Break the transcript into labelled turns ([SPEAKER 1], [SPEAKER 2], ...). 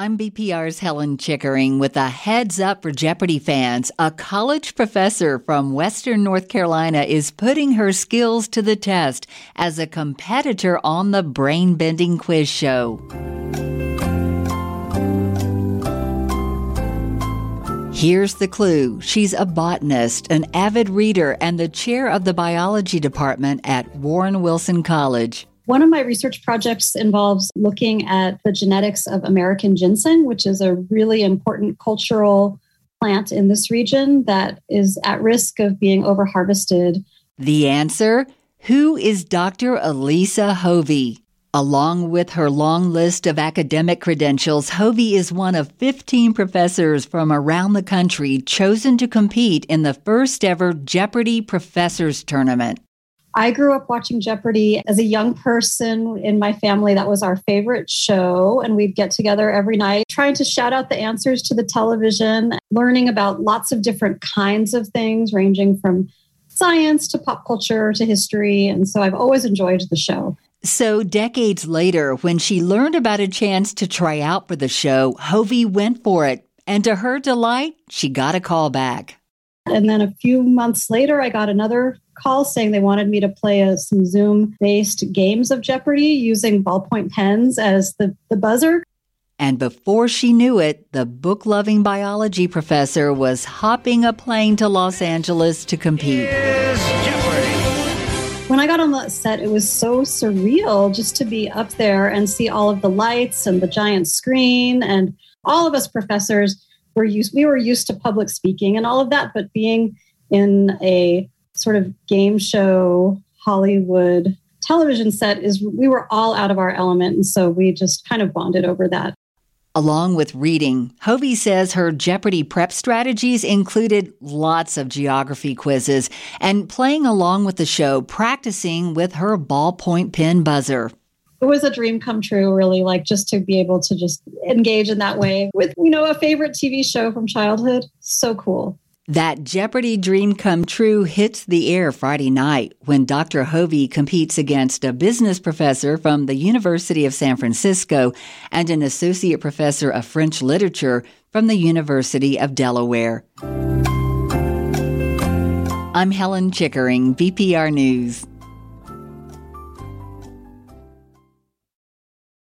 [SPEAKER 1] I'm BPR's Helen Chickering with a heads up for Jeopardy fans. A college professor from Western North Carolina is putting her skills to the test as a competitor on the brain bending quiz show. Here's the clue. She's a botanist, an avid reader, and the chair of the biology department at Warren Wilson College.
[SPEAKER 2] One of my research projects involves looking at the genetics of American ginseng, which is a really important cultural plant in this region that is at risk of being overharvested.
[SPEAKER 1] The answer Who is Dr. Alisa Hovey? Along with her long list of academic credentials, Hovey is one of 15 professors from around the country chosen to compete in the first ever Jeopardy Professors Tournament.
[SPEAKER 2] I grew up watching Jeopardy as a young person in my family. That was our favorite show. And we'd get together every night trying to shout out the answers to the television, learning about lots of different kinds of things, ranging from science to pop culture to history. And so I've always enjoyed the show.
[SPEAKER 1] So, decades later, when she learned about a chance to try out for the show, Hovey went for it. And to her delight, she got a call back.
[SPEAKER 2] And then a few months later, I got another call saying they wanted me to play a, some Zoom based games of Jeopardy using ballpoint pens as the, the buzzer.
[SPEAKER 1] And before she knew it, the book loving biology professor was hopping a plane to Los Angeles to compete.
[SPEAKER 2] When I got on the set, it was so surreal just to be up there and see all of the lights and the giant screen. And all of us professors were used, we were used to public speaking and all of that, but being in a sort of game show Hollywood television set is we were all out of our element. And so we just kind of bonded over that.
[SPEAKER 1] Along with reading, Hovey says her Jeopardy prep strategies included lots of geography quizzes and playing along with the show, practicing with her ballpoint pen buzzer.
[SPEAKER 2] It was a dream come true, really, like just to be able to just engage in that way with, you know, a favorite TV show from childhood. So cool.
[SPEAKER 1] That Jeopardy dream come true hits the air Friday night when Dr. Hovey competes against a business professor from the University of San Francisco and an associate professor of French literature from the University of Delaware. I'm Helen Chickering, BPR News.